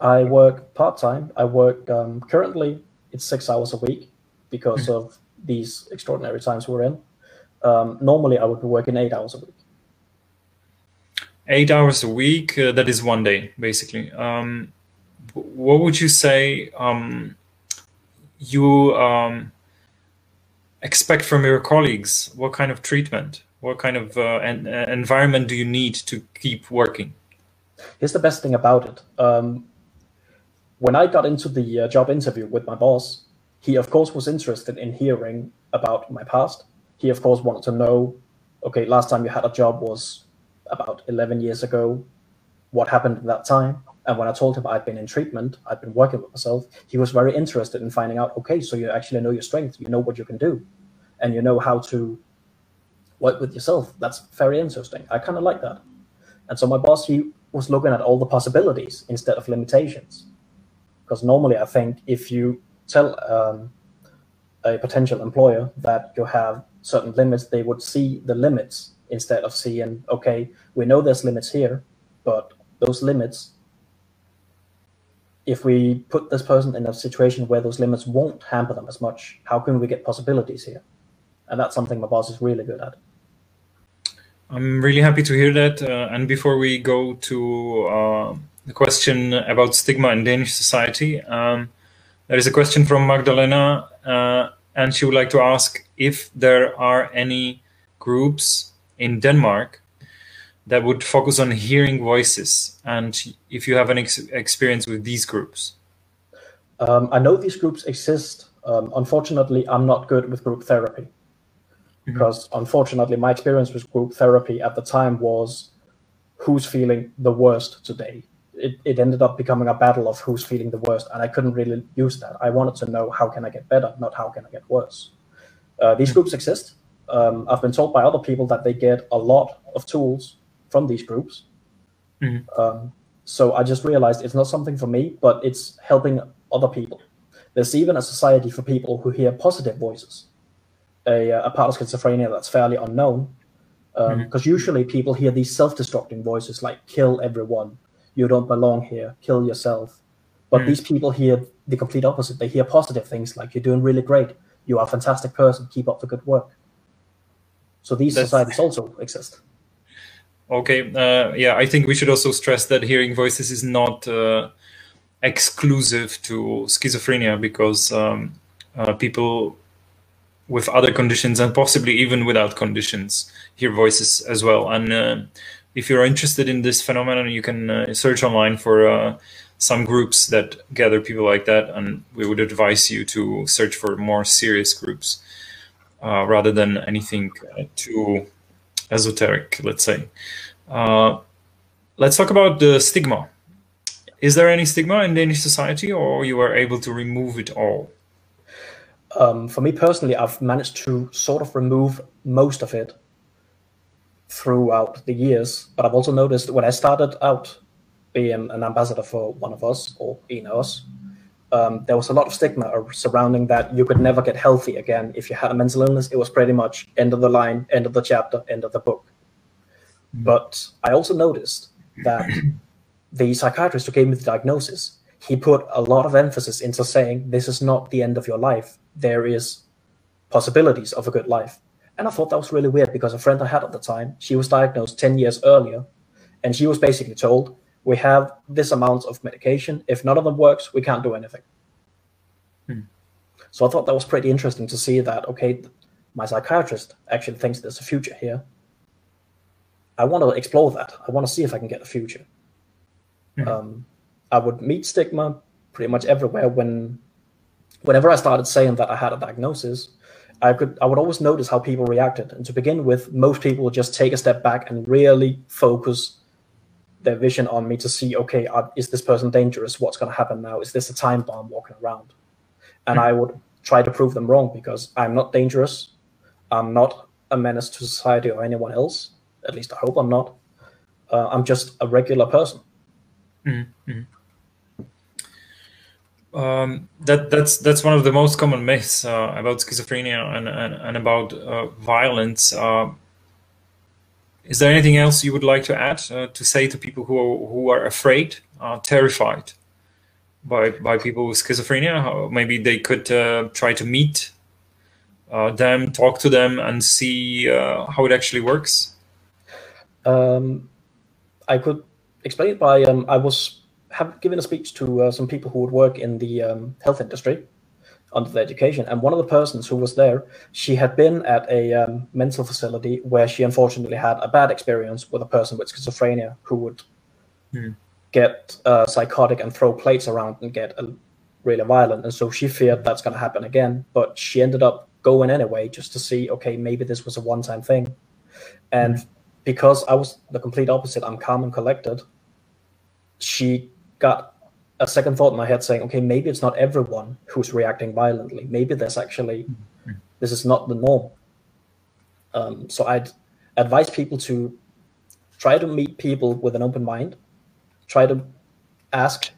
I work part time. I work um, currently it's six hours a week because mm. of these extraordinary times we're in. Um, normally, I would be working eight hours a week. Eight hours a week. Uh, that is one day, basically. Um, what would you say? Um, you um, expect from your colleagues? What kind of treatment? What kind of uh, an, uh, environment do you need to keep working? Here's the best thing about it. Um, when I got into the uh, job interview with my boss, he of course was interested in hearing about my past. He of course wanted to know, okay, last time you had a job was about 11 years ago. What happened at that time? And when I told him I'd been in treatment, I'd been working with myself, he was very interested in finding out, okay, so you actually know your strengths, you know what you can do, and you know how to work with yourself. That's very interesting. I kind of like that. And so my boss, he was looking at all the possibilities instead of limitations. Because normally I think if you tell um, a potential employer that you have certain limits, they would see the limits instead of seeing, okay, we know there's limits here, but those limits if we put this person in a situation where those limits won't hamper them as much, how can we get possibilities here? And that's something my boss is really good at. I'm really happy to hear that. Uh, and before we go to uh, the question about stigma in Danish society, um, there is a question from Magdalena, uh, and she would like to ask if there are any groups in Denmark that would focus on hearing voices, and if you have an ex experience with these groups. Um, I know these groups exist. Um, unfortunately, I'm not good with group therapy mm-hmm. because, unfortunately, my experience with group therapy at the time was who's feeling the worst today. It, it ended up becoming a battle of who's feeling the worst, and I couldn't really use that. I wanted to know how can I get better, not how can I get worse. Uh, these mm-hmm. groups exist. Um, I've been told by other people that they get a lot of tools from these groups. Mm-hmm. Um, so I just realized it's not something for me, but it's helping other people. There's even a society for people who hear positive voices, a, a part of schizophrenia that's fairly unknown. Because um, mm-hmm. usually people hear these self destructing voices like kill everyone, you don't belong here, kill yourself. But mm-hmm. these people hear the complete opposite. They hear positive things like you're doing really great, you are a fantastic person, keep up the good work. So these That's... societies also exist. Okay, uh, yeah, I think we should also stress that hearing voices is not uh, exclusive to schizophrenia because um, uh, people with other conditions and possibly even without conditions hear voices as well. And uh, if you're interested in this phenomenon, you can uh, search online for uh, some groups that gather people like that, and we would advise you to search for more serious groups rather than anything too esoteric, let's say. Uh, let's talk about the stigma. Is there any stigma in Danish society, or you were able to remove it all? Um, for me personally, I've managed to sort of remove most of it throughout the years. But I've also noticed when I started out being an ambassador for one of us or in us, um, there was a lot of stigma surrounding that you could never get healthy again if you had a mental illness. It was pretty much end of the line, end of the chapter, end of the book. Mm. But I also noticed that the psychiatrist who gave me the diagnosis, he put a lot of emphasis into saying this is not the end of your life. There is possibilities of a good life. And I thought that was really weird because a friend I had at the time, she was diagnosed 10 years earlier, and she was basically told, we have this amount of medication. If none of them works, we can't do anything. Hmm. So I thought that was pretty interesting to see that, okay, my psychiatrist actually thinks there's a future here. I want to explore that. I want to see if I can get a future. Mm-hmm. Um, I would meet stigma pretty much everywhere when, whenever I started saying that I had a diagnosis, I could I would always notice how people reacted. And to begin with, most people would just take a step back and really focus their vision on me to see, okay, uh, is this person dangerous? What's going to happen now? Is this a time bomb walking around? And mm-hmm. I would try to prove them wrong because I'm not dangerous. I'm not a menace to society or anyone else. At least I hope I'm not. Uh, I'm just a regular person. Mm-hmm. Um, that that's that's one of the most common myths uh, about schizophrenia and and, and about uh, violence. Uh, is there anything else you would like to add uh, to say to people who are, who are afraid, uh, terrified by by people with schizophrenia? How maybe they could try to meet them, talk to them, and see how it actually works. Um, I could explain it by um, I was have given a speech to uh, some people who would work in the um, health industry under the education, and one of the persons who was there, she had been at a um, mental facility where she unfortunately had a bad experience with a person with schizophrenia who would hmm. get uh, psychotic and throw plates around and get uh, really violent, and so she feared that's going to happen again. But she ended up going anyway just to see, okay, maybe this was a one-time thing, and. Hmm because I was the complete opposite. I'm calm and collected. She got a second thought in my head saying, okay, maybe it's not everyone who's reacting violently. Maybe there's actually, mm-hmm. this is not the norm. Um, so I'd advise people to try to meet people with an open mind, try to ask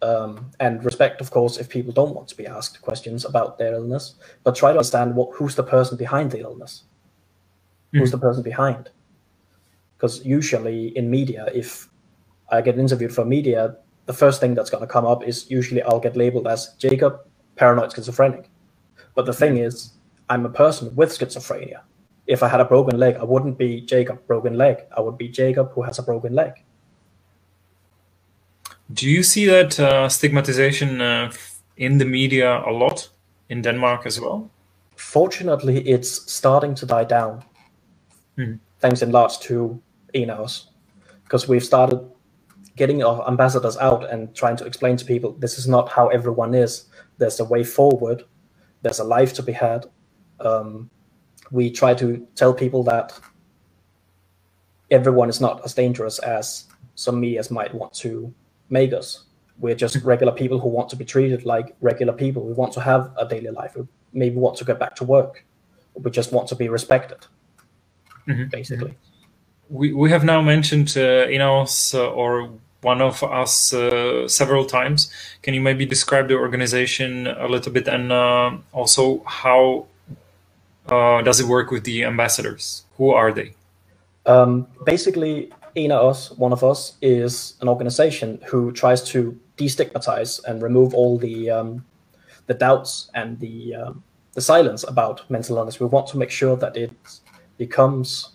um, and respect, of course, if people don't want to be asked questions about their illness, but try to understand what, who's the person behind the illness, mm. who's the person behind because usually in media, if I get interviewed for media, the first thing that's going to come up is usually I'll get labeled as Jacob, paranoid schizophrenic. But the thing is, I'm a person with schizophrenia. If I had a broken leg, I wouldn't be Jacob, broken leg. I would be Jacob who has a broken leg. Do you see that uh, stigmatization uh, in the media a lot in Denmark as well? Fortunately, it's starting to die down, mm. thanks in large to EN AF OS, because we've started getting our ambassadors out and trying to explain to people this is not how everyone is. There's a way forward. There's a life to be had. Um, we try to tell people that everyone is not as dangerous as some medias might want to make us. We're just mm-hmm. regular people who want to be treated like regular people. We want to have a daily life. We maybe want to get back to work. We just want to be respected, mm-hmm. basically. We, we have now mentioned uh, uh, or one of us uh, several times. Can you maybe describe the organization a little bit and uh, also how uh, does it work with the ambassadors? Who are they? Um, basically, EN AF OS, one of us, is an organization who tries to destigmatize and remove all the um, the doubts and the um, the silence about mental illness. We want to make sure that it becomes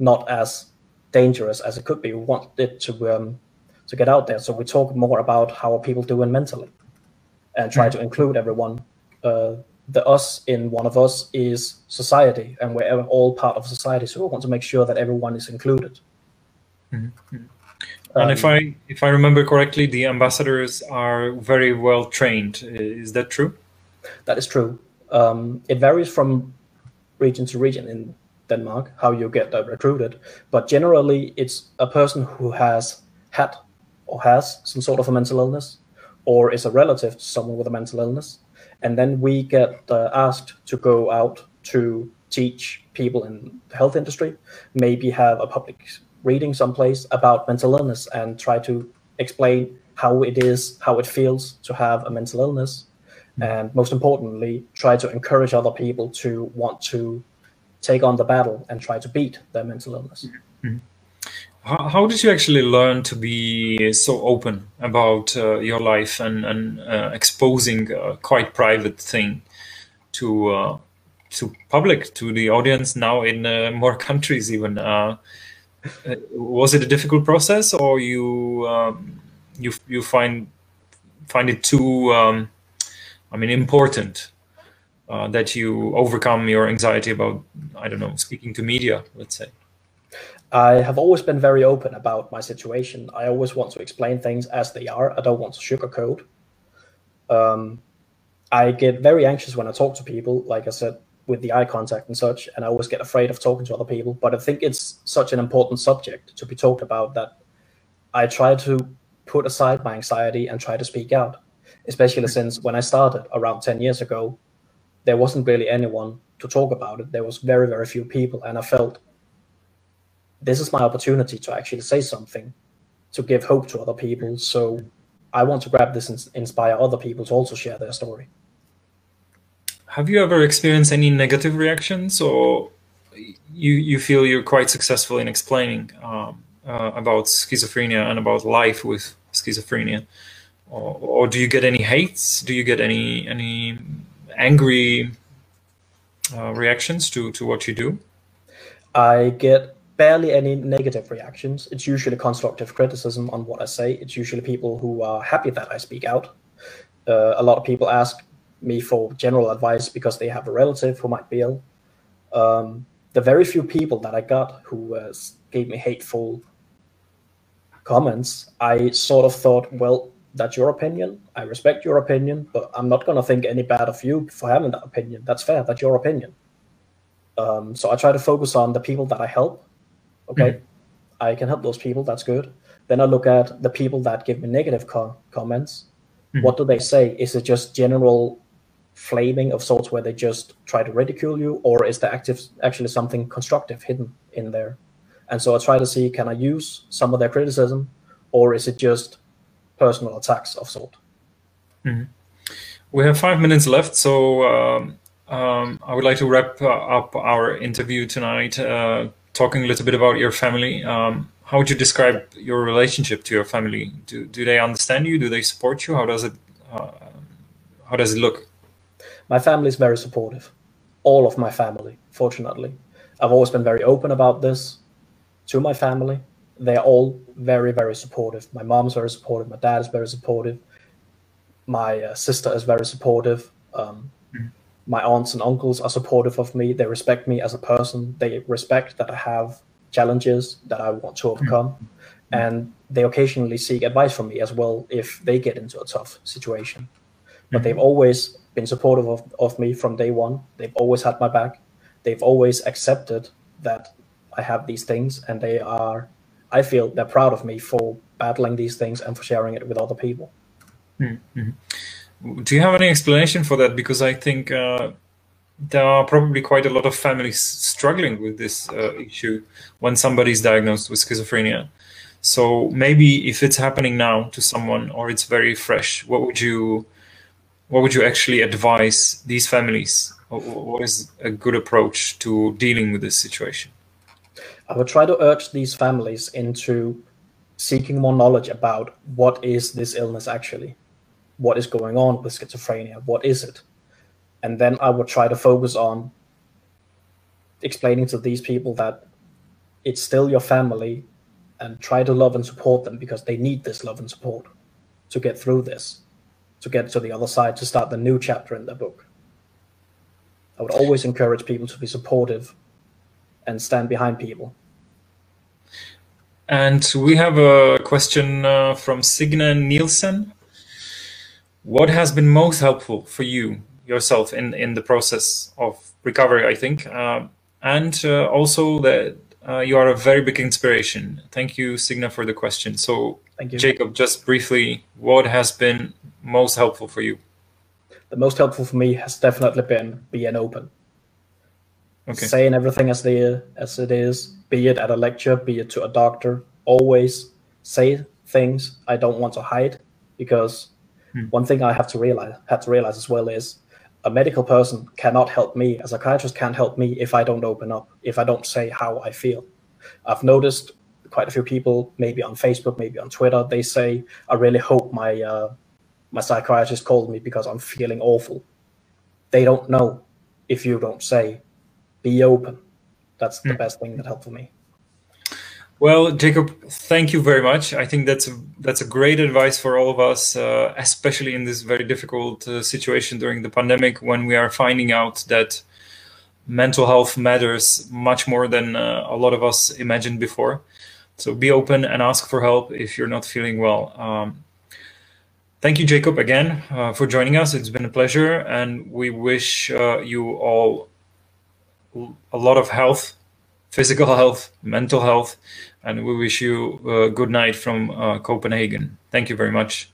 not as dangerous as it could be. We want it to um, to get out there. So we talk more about how people doing mentally, and try mm-hmm. to include everyone. Uh, the us in one of us is society, and we're all part of society. So we want to make sure that everyone is included. Mm-hmm. And um, if I if I remember correctly, the ambassadors are very well trained. Is that true? That is true. Um, it varies from region to region in Denmark how you get recruited, but generally it's a person who has had or has some sort of a mental illness, or is a relative to someone with a mental illness, and then we get uh, asked to go out to teach people in the health industry, maybe have a public reading someplace about mental illness and try to explain how it is, how it feels to have a mental illness, mm-hmm. and most importantly, try to encourage other people to want to take on the battle and try to beat their mental illness. Mm-hmm. How, how, did you actually learn to be so open about uh, your life and, and uh, exposing a quite private thing to uh, to public, to the audience now in uh, more countries even? Uh, uh, was it a difficult process, or you um, you you find find it too, um, I mean, important uh, that you overcome your anxiety about I don't know speaking to media, let's say? I have always been very open about my situation. I always want to explain things as they are. I don't want to sugarcoat. Um, I get very anxious when I talk to people. Like I said, with the eye contact and such, and I always get afraid of talking to other people. But I think it's such an important subject to be talked about that I try to put aside my anxiety and try to speak out. Especially since when I started around 10 years ago, there wasn't really anyone to talk about it. There was very, very few people, and I felt this is my opportunity to actually say something, to give hope to other people. So I want to grab this and inspire other people to also share their story. Have you ever experienced any negative reactions, or you you feel you're quite successful in explaining um, uh, about schizophrenia and about life with schizophrenia, or, or do you get any hates? Do you get any any angry uh, reactions to to what you do? I get barely any negative reactions. It's usually constructive criticism on what I say. It's usually people who are happy that I speak out. Uh, a lot of people ask, me for general advice because they have a relative who might be ill. Um, the very few people that I got who uh, gave me hateful comments, I sort of thought, well, that's your opinion. I respect your opinion, but I'm not going to think any bad of you for having that opinion. That's fair. That's your opinion. Um, so I try to focus on the people that I help. Okay, mm-hmm. I can help those people. That's good. Then I look at the people that give me negative co- comments. Mm-hmm. What do they say? Is it just general flaming of sorts where they just try to ridicule you, or is there active, actually something constructive hidden in there? And so I try to see can I use some of their criticism, or is it just personal attacks of sort? Mm-hmm. We have five minutes left, so um, um, I would like to wrap uh, up our interview tonight, uh, talking a little bit about your family. Um, how would you describe your relationship to your family? Do do they understand you? Do they support you? How does it uh, how does it look? My family is very supportive. All of my family, fortunately, I've always been very open about this to my family. They're all very very supportive. My mom's very supportive. My dad is very supportive. My uh, sister is very supportive. Um, mm. My aunts and uncles are supportive of me. They respect me as a person. They respect that I have challenges that I want to hmm. overcome. Mm-hmm. And they occasionally seek advice from me as well if they get into a tough situation. But mm-hmm. they've always been supportive of, of me from day one. They've always had my back. They've always accepted that I have these things and they are, I feel they're proud of me for battling these things and for sharing it with other people. Mm-hmm. Do you have any explanation for that? Because I think uh, there are probably quite a lot of families struggling with this uh, issue when somebody is diagnosed with schizophrenia. So maybe if it's happening now to someone or it's very fresh, what would you what would you actually advise these families? What is a good approach to dealing with this situation? I would try to urge these families into seeking more knowledge about what is this illness actually, what is going on with schizophrenia, what is it, and then I would try to focus on explaining to these people that it's still your family and try to love and support them because they need this love and support to get through this, to get to the other side, to start the new chapter in their book. I would always encourage people to be supportive and stand behind people. And we have a question uh, from Signe Nielsen. What has been most helpful for you yourself in in the process of recovery. I think, uh, and uh, also that uh, you are a very big inspiration. Thank you, Signe, for the question. So. Jacob, just briefly, what has been most helpful for you? The most helpful for me has definitely been being open. Okay. Saying everything as they as it is, be it at a lecture, be it to a doctor. Always say things I don't want to hide, because hmm. one thing I have to realize had to realize as well is a medical person cannot help me. A psychiatrist can't help me if I don't open up, if I don't say how I feel. I've noticed quite a few people, maybe on Facebook, maybe on Twitter, they say, "I really hope my uh, my psychiatrist called me because I'm feeling awful." They don't know if you don't say, "Be open." That's the mm. best thing that helped for me. Well, Jacob, thank you very much. I think that's a, that's a great advice for all of us, uh, especially in this very difficult uh, situation during the pandemic when we are finding out that mental health matters much more than uh, a lot of us imagined before. So be open and ask for help if you're not feeling well. Um, thank you, Jacob, again uh, for joining us. It's been a pleasure, and we wish uh, you all a lot of health physical health, mental health, and we wish you a good night from uh, Copenhagen. Thank you very much.